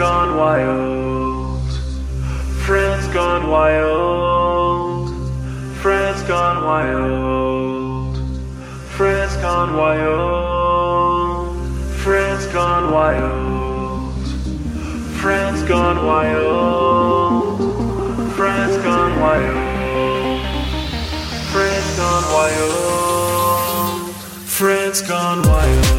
gone wild. Friends gone wild. Friends gone wild. Friends gone wild. Friends gone wild. Friends gone wild. Friends gone wild. Friends gone wild. Friends gone wild.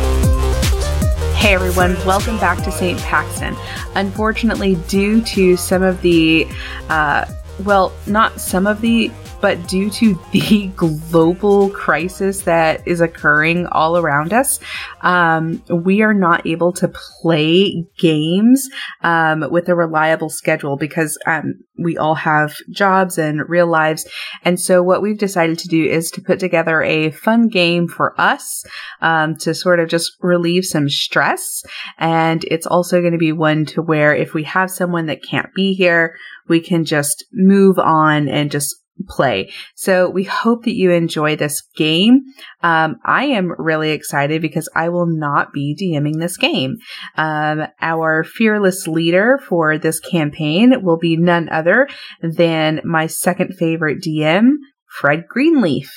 Hey everyone, welcome back to St. Paxton. Unfortunately, due to some of the, uh, well, not some of the, but due to the global crisis that is occurring all around us, um, we are not able to play games um, with a reliable schedule because um, we all have jobs and real lives. And so, what we've decided to do is to put together a fun game for us um, to sort of just relieve some stress. And it's also going to be one to where if we have someone that can't be here, we can just move on and just play. So we hope that you enjoy this game. Um, I am really excited because I will not be DMing this game. Um, our fearless leader for this campaign will be none other than my second favorite DM, Fred Greenleaf.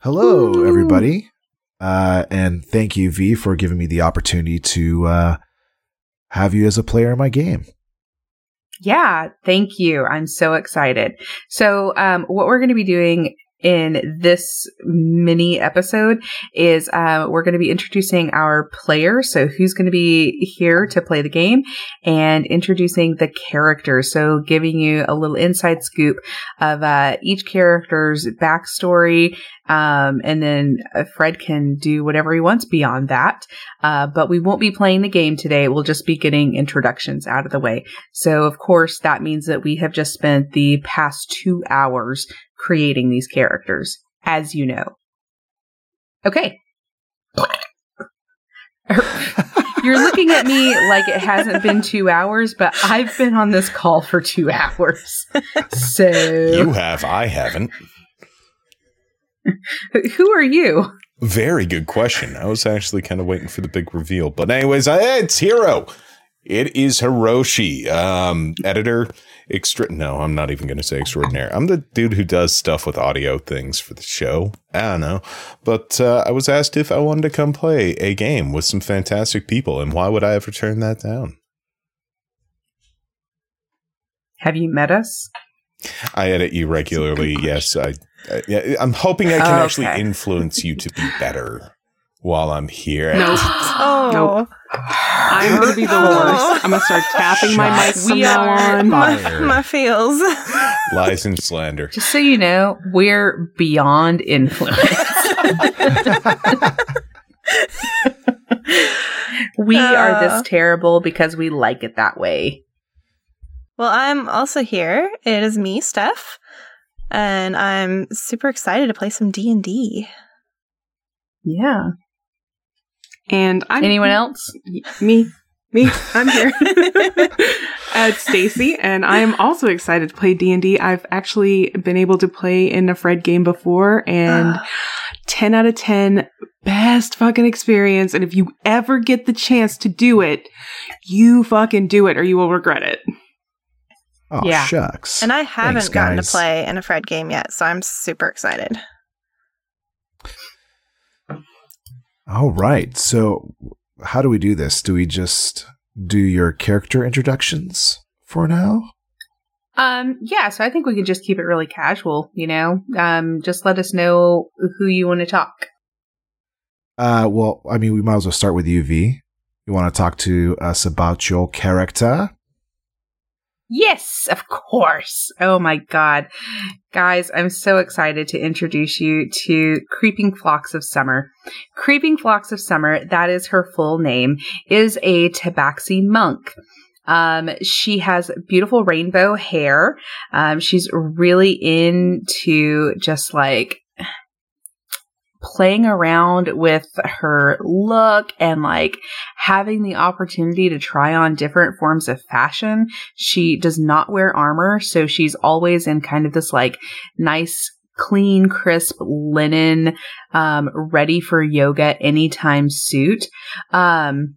Hello, Ooh. everybody. Uh, and thank you, V, for giving me the opportunity to uh, have you as a player in my game. Yeah, thank you. I'm so excited. So, um, what we're going to be doing in this mini episode is uh, we're going to be introducing our player. So, who's going to be here to play the game and introducing the character. So, giving you a little inside scoop of uh, each character's backstory. Um, and then uh, Fred can do whatever he wants beyond that. Uh, but we won't be playing the game today. We'll just be getting introductions out of the way. So, of course, that means that we have just spent the past two hours creating these characters, as you know. Okay. You're looking at me like it hasn't been two hours, but I've been on this call for two hours. So. You have, I haven't. Who are you? Very good question. I was actually kind of waiting for the big reveal. But, anyways, it's Hero. It is Hiroshi, um, editor extra. No, I'm not even going to say extraordinary. I'm the dude who does stuff with audio things for the show. I don't know, but uh, I was asked if I wanted to come play a game with some fantastic people, and why would I ever turn that down? Have you met us? I edit you regularly. Yes, I. I I'm hoping I can okay. actually influence you to be better while I'm here. Nope. oh. Nope. I'm gonna be the worst. I'm gonna start tapping my mic from now on. My, my feels. Lies and slander. Just so you know, we're beyond influence. we uh, are this uh. terrible because we like it that way. Well, I'm also here. It is me, Steph, and I'm super excited to play some D and D. Yeah. And I'm anyone else? Me, me. I'm here. At Stacy, and I am also excited to play D and D. I've actually been able to play in a Fred game before, and ah. ten out of ten, best fucking experience. And if you ever get the chance to do it, you fucking do it, or you will regret it. Oh yeah. shucks! And I haven't Thanks, gotten to play in a Fred game yet, so I'm super excited. All right. So, how do we do this? Do we just do your character introductions for now? Um, yeah, so I think we can just keep it really casual, you know? Um, just let us know who you want to talk. Uh, well, I mean, we might as well start with you, V. You want to talk to us about your character? Yes, of course. Oh my God. Guys, I'm so excited to introduce you to Creeping Flocks of Summer. Creeping Flocks of Summer, that is her full name, is a tabaxi monk. Um, she has beautiful rainbow hair. Um, she's really into just like playing around with her look and like having the opportunity to try on different forms of fashion. She does not wear armor, so she's always in kind of this like nice clean, crisp linen, um, ready for yoga anytime suit. Um,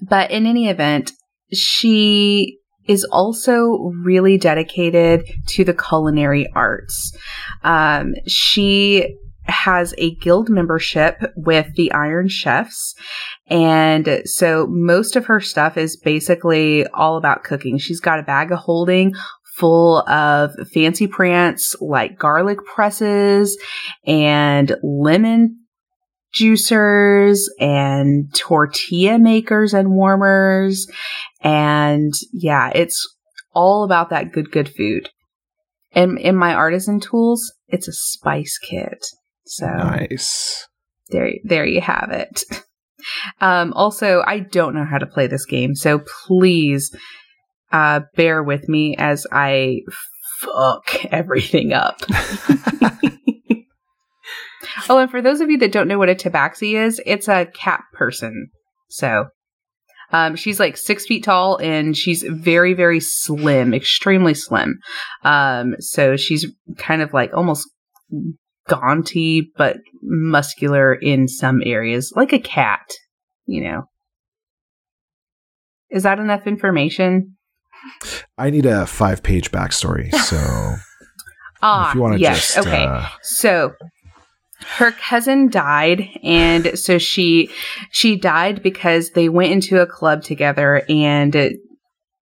but in any event, she is also really dedicated to the culinary arts. Um, she has a guild membership with the Iron Chefs. And so most of her stuff is basically all about cooking. She's got a bag of holding full of fancy prance like garlic presses and lemon juicers and tortilla makers and warmers. And yeah, it's all about that good, good food. And in my artisan tools, it's a spice kit. So Nice. there, there you have it. Um, also, I don't know how to play this game, so please uh, bear with me as I fuck everything up. oh, and for those of you that don't know what a tabaxi is, it's a cat person. So, um, she's like six feet tall and she's very, very slim, extremely slim. Um, so she's kind of like almost gaunty, but muscular in some areas, like a cat, you know. Is that enough information? I need a five page backstory. So Ah, if you want to yes. just. okay. Uh, So her cousin died and so she she died because they went into a club together and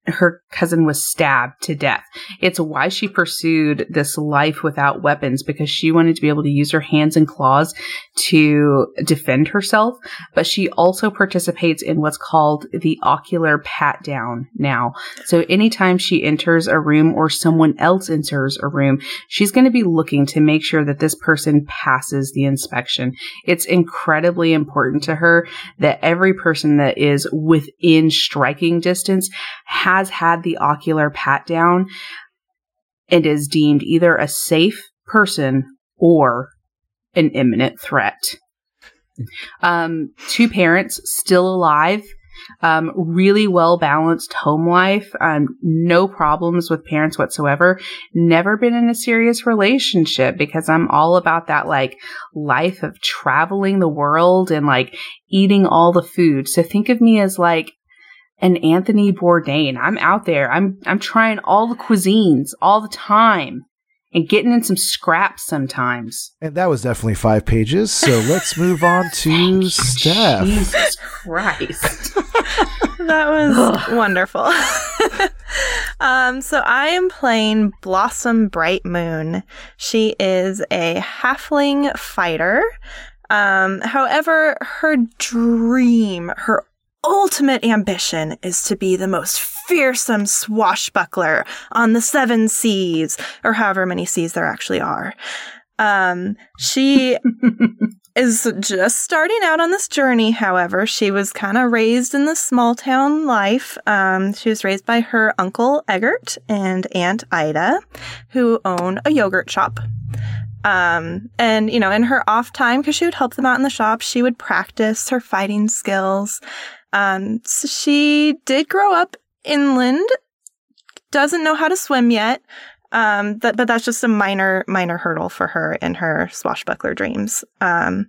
her cousin was stabbed to death. It's why she pursued this life without weapons because she wanted to be able to use her hands and claws to defend herself, but she also participates in what's called the ocular pat down now. So anytime she enters a room or someone else enters a room, she's going to be looking to make sure that this person passes the inspection. It's incredibly important to her that every person that is within striking distance has had the ocular pat down and is deemed either a safe person or an imminent threat. Um, two parents still alive, um, really well balanced home life, um, no problems with parents whatsoever. Never been in a serious relationship because I'm all about that like life of traveling the world and like eating all the food. So think of me as like an Anthony Bourdain. I'm out there. I'm I'm trying all the cuisines all the time and getting in some scraps sometimes. and that was definitely five pages. So let's move on to Steph. Jesus Christ. That was wonderful. um, so I am playing Blossom Bright Moon. She is a halfling fighter. Um, however, her dream, her ultimate ambition is to be the most fearsome swashbuckler on the seven seas, or however many seas there actually are. Um, she is just starting out on this journey, however. She was kind of raised in the small town life. Um, she was raised by her uncle Eggert and aunt Ida, who own a yogurt shop. Um, and, you know, in her off time, because she would help them out in the shop, she would practice her fighting skills. Um, so she did grow up inland, doesn't know how to swim yet. Um, that, but that's just a minor, minor hurdle for her in her swashbuckler dreams. Um,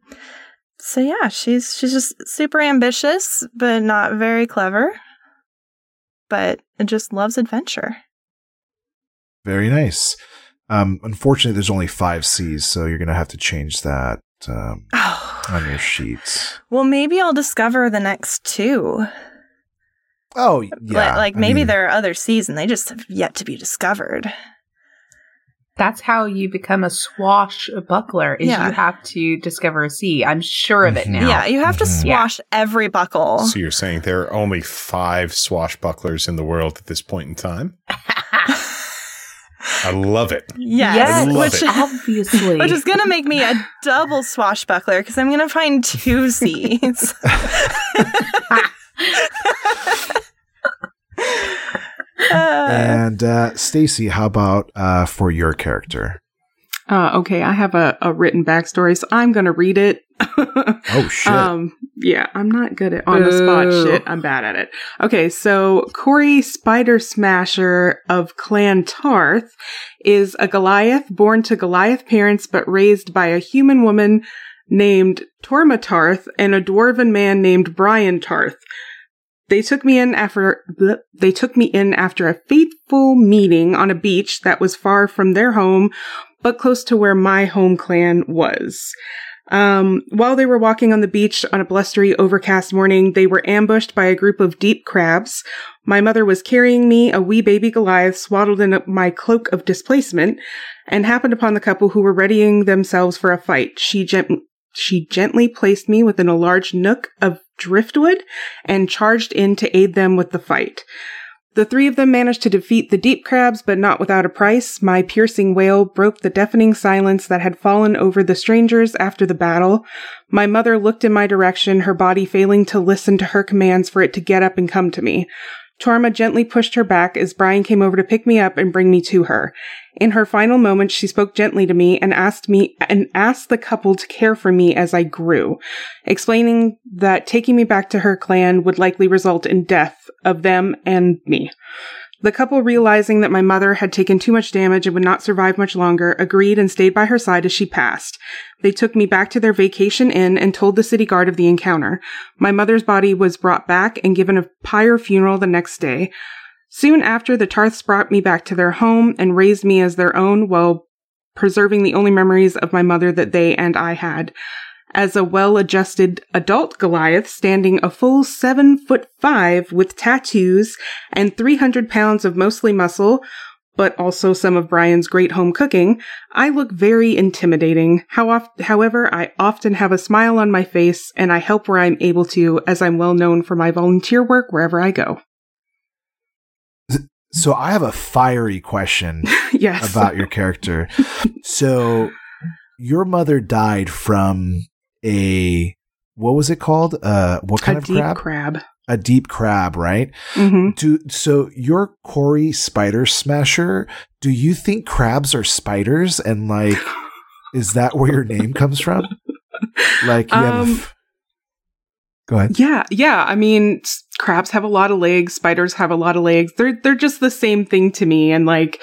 so yeah, she's, she's just super ambitious, but not very clever, but just loves adventure. Very nice. Um, unfortunately, there's only five C's, so you're going to have to change that um, Oh, on your sheets. well, maybe I'll discover the next two. Oh, yeah. like, like I maybe mean, there are other seas and they just have yet to be discovered. That's how you become a swashbuckler is Yeah. you have to discover a sea. I'm sure of it Mhm. now. Yeah, you have to Mhm. swash every buckle. So you're saying there are only five swashbucklers in the world at this point in time? I love it. Yes, Yes, love which, it. obviously. which is going to make me a double swashbuckler because I'm going to find two C's. And uh, Stacy, how about uh, for your character? Uh, okay, I have a, a written backstory, so I'm gonna read it. Oh shit! Um, yeah, I'm not good at on the spot shit. I'm bad at it. Okay, so Corey Spider Smasher of Clan Tarth is a Goliath born to Goliath parents but raised by a human woman named Torma Tarth and a dwarven man named Brian Tarth. They took me in after bleh, they took me in after a fateful meeting on a beach that was far from their home, but close to where my home clan was. Um, while they were walking on the beach on a blustery, overcast morning, they were ambushed by a group of deep crabs. My mother was carrying me, a wee baby Goliath, swaddled in my cloak of displacement, and happened upon the couple who were readying themselves for a fight. She gent- she gently placed me within a large nook of driftwood and charged in to aid them with the fight. The three of them managed to defeat the deep crabs, but not without a price. My piercing wail broke the deafening silence that had fallen over the strangers after the battle. My mother looked in my direction, her body failing to listen to her commands for it to get up and come to me. Torma gently pushed her back as Brian came over to pick me up and bring me to her. In her final moments, she spoke gently to me and asked me and asked the couple to care for me as I grew, explaining that taking me back to her clan would likely result in death of them and me. The couple, realizing that my mother had taken too much damage and would not survive much longer, agreed and stayed by her side as she passed. They took me back to their vacation inn and told the city guard of the encounter. My mother's body was brought back and given a pyre funeral the next day. Soon after, the Tarths brought me back to their home and raised me as their own while preserving the only memories of my mother that they and I had. As a well-adjusted adult Goliath standing a full seven foot five with tattoos and 300 pounds of mostly muscle, but also some of Brian's great home cooking, I look very intimidating. How oft- however, I often have a smile on my face and I help where I'm able to as I'm well known for my volunteer work wherever I go. So I have a fiery question yes. about your character. so your mother died from a what was it called? Uh, what kind a of deep crab? crab. A deep crab, right? hmm Do so your Corey Spider Smasher? Do you think crabs are spiders? And like, is that where your name comes from? Like, you have a Um, f- go ahead. Yeah, yeah. I mean, crabs have a lot of legs. Spiders have a lot of legs. They're they're just the same thing to me. And like,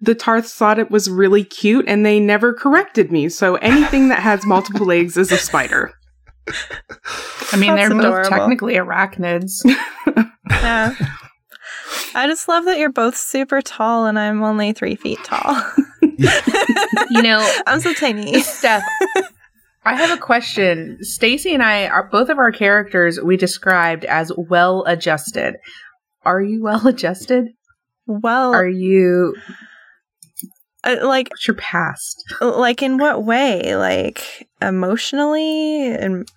the Tarths thought it was really cute, and they never corrected me. So anything that has multiple legs is a spider. I mean, That's they're both technically arachnids. Yeah. I just love that you're both super tall and I'm only three feet tall. you know, I'm so tiny. Steph, I have a question. Stacy and I are both of our characters we described as well adjusted. Are you well adjusted? Well, Are you uh, like, what's your past? like in what way? Like emotionally and.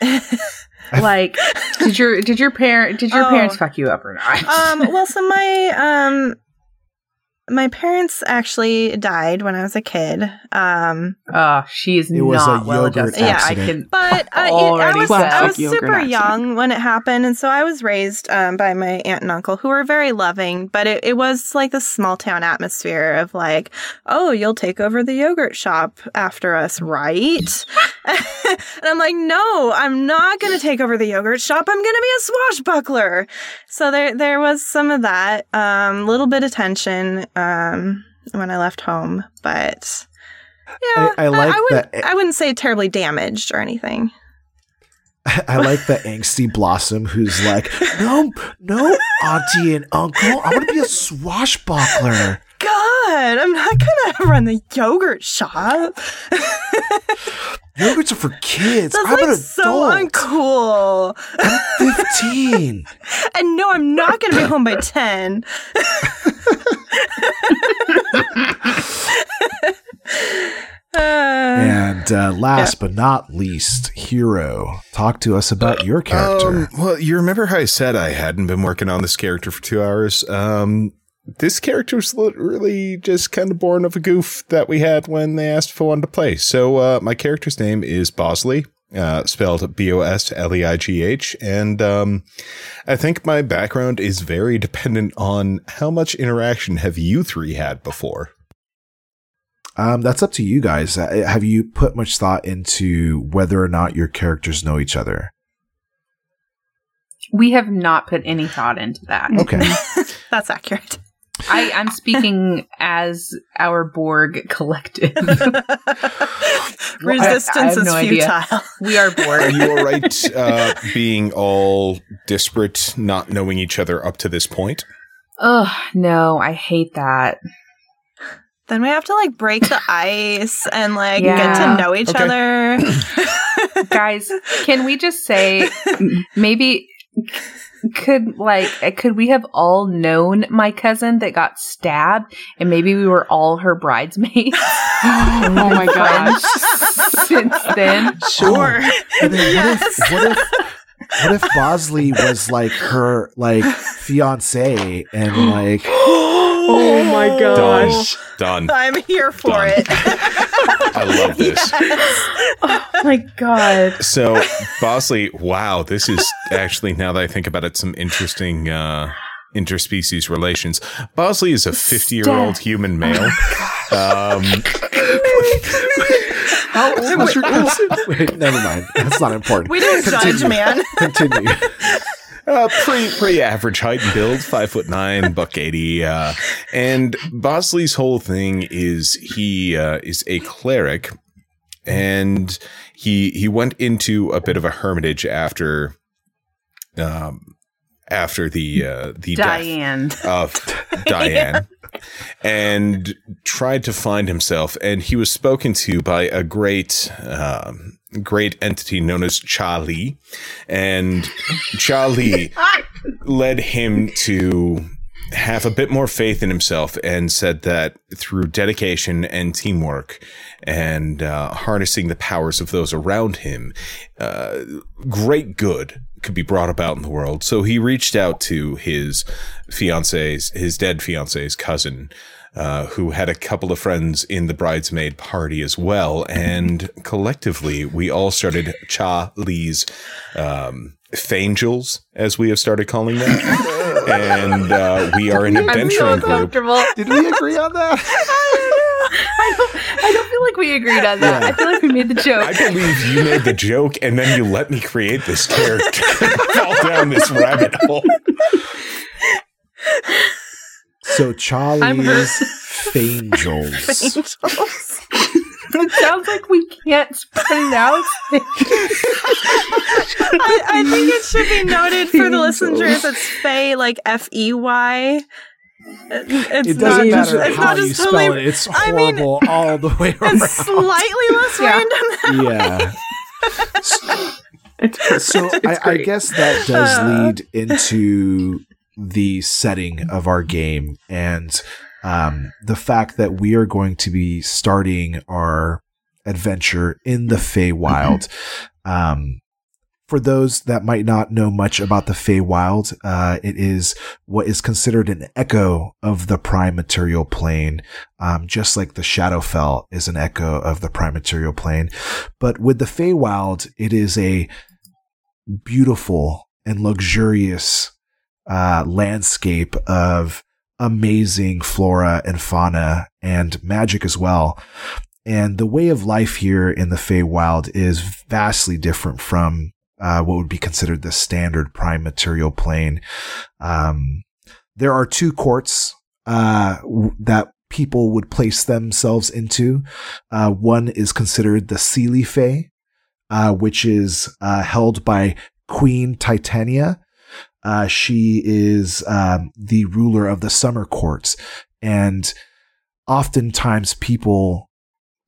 Like did your did your parent did your Oh. parents fuck you up or not? um well so my um my parents actually died when i was a kid um oh, she is It was a not well adjusted. Yeah, I can but uh, it- I was I was super accident. young when it happened, and so I was raised um, by my aunt and uncle, who were very loving. But it, it was like this small town atmosphere of like, oh, you'll take over the yogurt shop after us, right? and I'm like, no, I'm not going to take over the yogurt shop. I'm going to be a swashbuckler. So there there was some of that, um, little bit of tension um, Um, when I left home, but. Yeah, I- I like wouldn't, that- I wouldn't say terribly damaged or anything. I like the angsty blossom who's like, no, no, auntie and uncle, I want to be a swashbuckler. God, I'm not gonna run the yogurt shop. Yogurts are for kids. That's I'm like an so uncool. I'm 15. And no, I'm not gonna be home by ten. Uh, and uh, last but not least, Hero, talk to us about your character. Um, well, you remember how I said I hadn't been working on this character for two hours? Um, this character character's literally just kind of born of a goof that we had when they asked for one to play. So, uh, my character's name is Bosley, uh, spelled B O S L E I G H. And, um, I think my background is very dependent on how much interaction have you three had before? Um, that's up to you guys. Uh, Have you put much thought into whether or not your characters know each other? we have not put any thought into that. Okay. that's accurate. I, I'm speaking as our Borg collective. Resistance I have is no idea. futile. we are Borg. Are you all right uh, being all disparate, not knowing each other up to this point? Ugh, no, I hate that. Then we have to like break the ice and like get to know each Okay. other. Guys, can we just say maybe could like eh, could we have all known my cousin that got stabbed and maybe we were all her bridesmaids oh my gosh. since then? Sure. Oh. And then Yes. what if what if what if Bosley was like her like fiance and like Oh my Done. gosh. Done. I'm here for Done. it. I love this. Oh my god. So, Bosley, wow, this is actually, now that I think about it, some interesting uh, interspecies relations. Bosley is a 50 year old human male. Um, how old was your cousin? Wait, never mind. That's not important. We don't judge, Continue. man. Continue. uh, pretty pretty average height and build, five foot nine, buck eighty. Uh, and Bosley's whole thing is he uh, is a cleric, and he he went into a bit of a hermitage after, um, after the uh, the death Diane. of Diane and tried to find himself. And he was spoken to by a great, um, great entity known as Charlie. And Charlie led him to have a bit more faith in himself and said that through dedication and teamwork and uh, harnessing the powers of those around him, uh, great good could be brought about in the world. So he reached out to his fiance's, his dead fiance's cousin, uh, who had a couple of friends in the bridesmaid party as well. And collectively, we all started Charlie's um, Fangels, as we have started calling them. and uh, we are an I'm adventuring group. uncomfortable. Did we agree on that? I don't, I don't feel like we agreed on that. Yeah. I feel like we made the joke. I believe you made the joke and then you let me create this character fall down this rabbit hole. So I'm Charlie's hurt. Fangels. Angels. it sounds like we can't pronounce it. I, I think it should be noted for the Angels. listeners. It's Fey, like F E Y. It's It not doesn't just, matter it's how not you just spell totally. it. It's I mean, horrible all the way around. It's slightly less Yeah. random. yeah. It's perfect. So It's I, I guess that does Uh. lead into the setting of our game and um, the fact that we are going to be starting our adventure in the Feywild. Um, for those that might not know much about the Feywild, uh, it is what is considered an echo of the prime material plane, um, just like the Shadowfell is an echo of the prime material plane. But with the Feywild, it is a beautiful and luxurious uh, landscape of amazing flora and fauna and magic as well. And the way of life here in the Feywild is vastly different from uh, what would be considered the standard prime material plane. Um, there are two courts uh, that people would place themselves into. Uh, one is considered the Seelie Fey, uh, which is uh, held by Queen Titania. Uh, she is um, the ruler of the summer courts, and oftentimes people.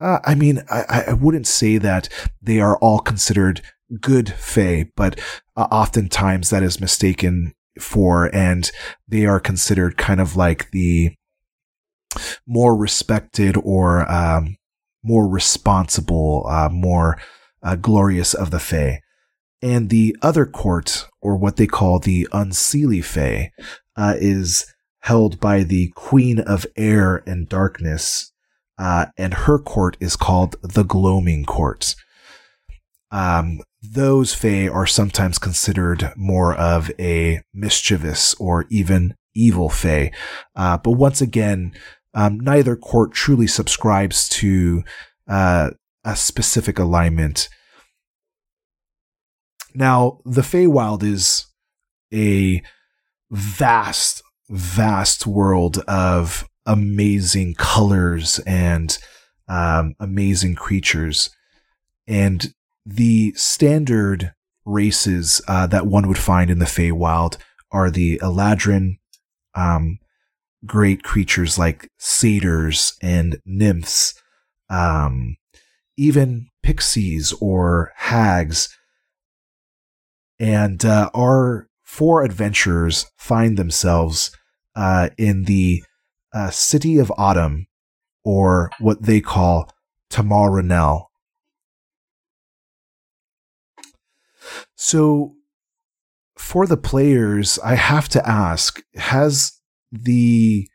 Uh, I mean, I, I wouldn't say that they are all considered good fae, but uh, oftentimes that is mistaken for, and they are considered kind of like the more respected or um, more responsible, uh, more uh, glorious of the fae. And the other court, or what they call the Unseelie Fae, uh, is held by the Queen of Air and Darkness, uh, and her court is called the Gloaming Court. Um, those Fae are sometimes considered more of a mischievous or even evil Fae. Uh, but once again, um, neither court truly subscribes to uh, a specific alignment. Now, the Feywild is a vast vast world of amazing colors and um, amazing creatures. And the standard races uh, that one would find in the Feywild are the Eladrin, um, great creatures like satyrs and nymphs, um, even pixies or hags. And uh, our four adventurers find themselves uh, in the uh, city of autumn, or what they call Tamaranel. So, for the players, I have to ask: Has the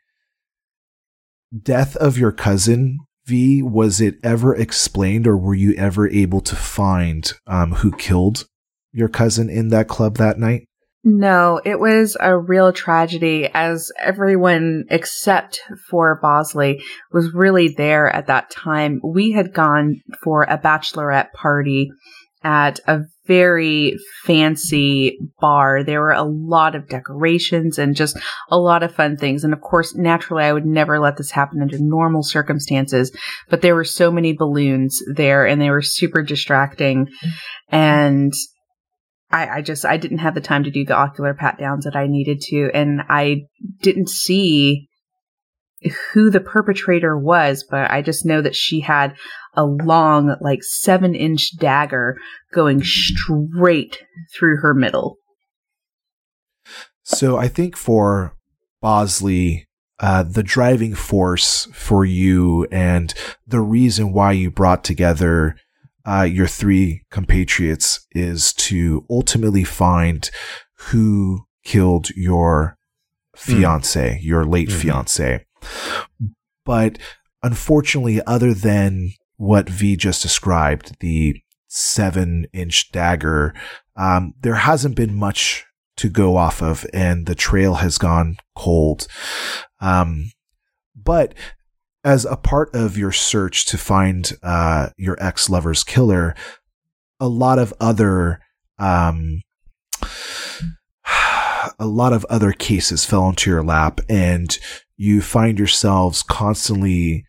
death of your cousin V was it ever explained, or were you ever able to find um, who killed your cousin in that club that night? No, it was a real tragedy as everyone except for Bosley was really there at that time. We had gone for a bachelorette party at a very fancy bar. There were a lot of decorations and just a lot of fun things. And of course, naturally, I would never let this happen under normal circumstances, but there were so many balloons there and they were super distracting. And I, I just I didn't have the time to do the ocular pat downs that I needed to, and I didn't see who the perpetrator was, but I just know that she had a long, like seven inch dagger going straight through her middle. So I think for Bosley, uh, the driving force for you and the reason why you brought together uh, your three compatriots is to ultimately find who killed your fiance, mm. your late mm-hmm. fiance. But unfortunately, other than what V just described, the seven inch dagger, um, there hasn't been much to go off of, and the trail has gone cold. Um, but as a part of your search to find uh, your ex lover's killer, a lot of other um, a lot of other cases fell into your lap, and you find yourselves constantly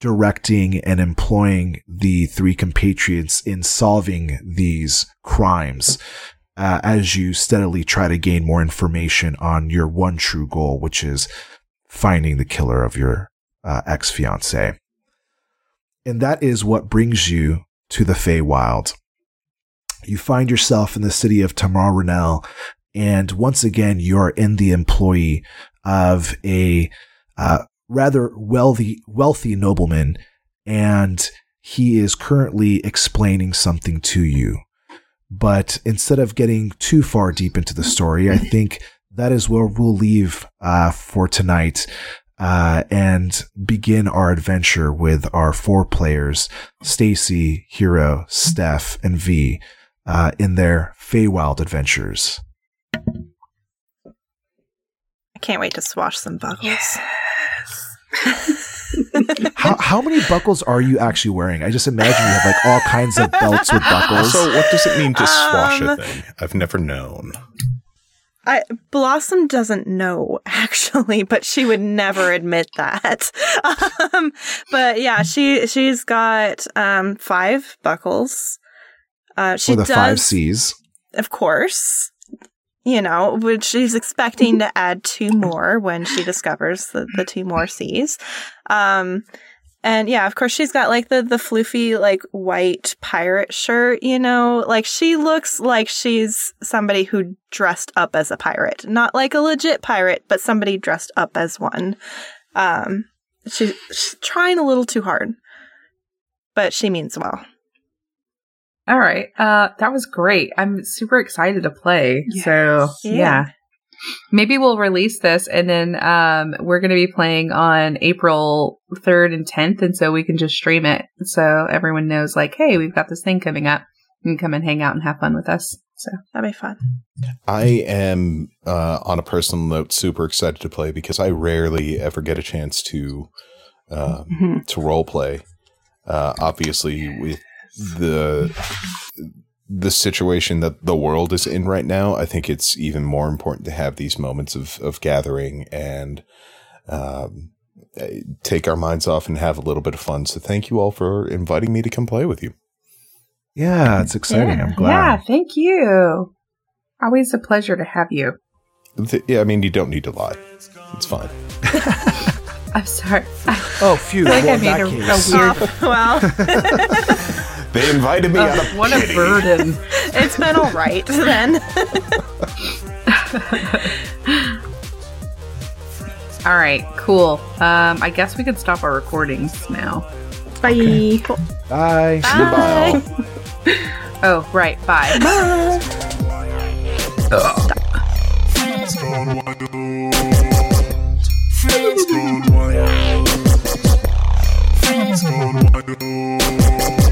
directing and employing the three compatriots in solving these crimes. Uh, as you steadily try to gain more information on your one true goal, which is finding the killer of your uh, ex fiance. And that is what brings you to the Feywild. You find yourself in the city of Tamar and once again, you're in the employee of a uh, rather wealthy, wealthy nobleman, and he is currently explaining something to you. But instead of getting too far deep into the story, I think that is where we'll leave uh, for tonight uh, and begin our adventure with our four players, Stacy, Hero, Steph, and V, uh, in their Feywild adventures. I can't wait to swash some buckles. Yes. how, how many buckles are you actually wearing? I just imagine you have like all kinds of belts with buckles. So, what does it mean to swash um, a thing? I've never known. I, Blossom doesn't know actually, but she would never admit that. um, but yeah, she she's got um, five buckles. Uh, she For the does, five C's, of course. You know, which she's expecting to add two more when she discovers the, the two more C's. Um, and yeah, of course she's got like the the floofy like white pirate shirt, you know? Like she looks like she's somebody who dressed up as a pirate. Not like a legit pirate, but somebody dressed up as one. Um she, she's trying a little too hard. But she means well. All right. Uh that was great. I'm super excited to play. Yes. So, yeah. yeah. Maybe we'll release this and then um, we're going to be playing on April 3rd and 10th. And so we can just stream it. So everyone knows, like, hey, we've got this thing coming up. You can come and hang out and have fun with us. So that'd be fun. I am, uh, on a personal note, super excited to play because I rarely ever get a chance to uh, mm-hmm. to role play. Uh, obviously, with the the situation that the world is in right now, I think it's even more important to have these moments of of gathering and um, eh, take our minds off and have a little bit of fun. So thank you all for inviting me to come play with you. Yeah, it's exciting. I'm glad. Yeah, thank you. Always a pleasure to have you. Th- yeah, I mean, you don't need to lie. It's fine. I'm sorry. I Oh, phew. feel like well, I in made that a, a weird. well, They invited me out Oh, of what a burden. it's been all right then. All right, cool. Um, I guess we could stop our recordings now. Bye. Bye. Goodbye. all. Oh, right. Bye. Friends gone wild.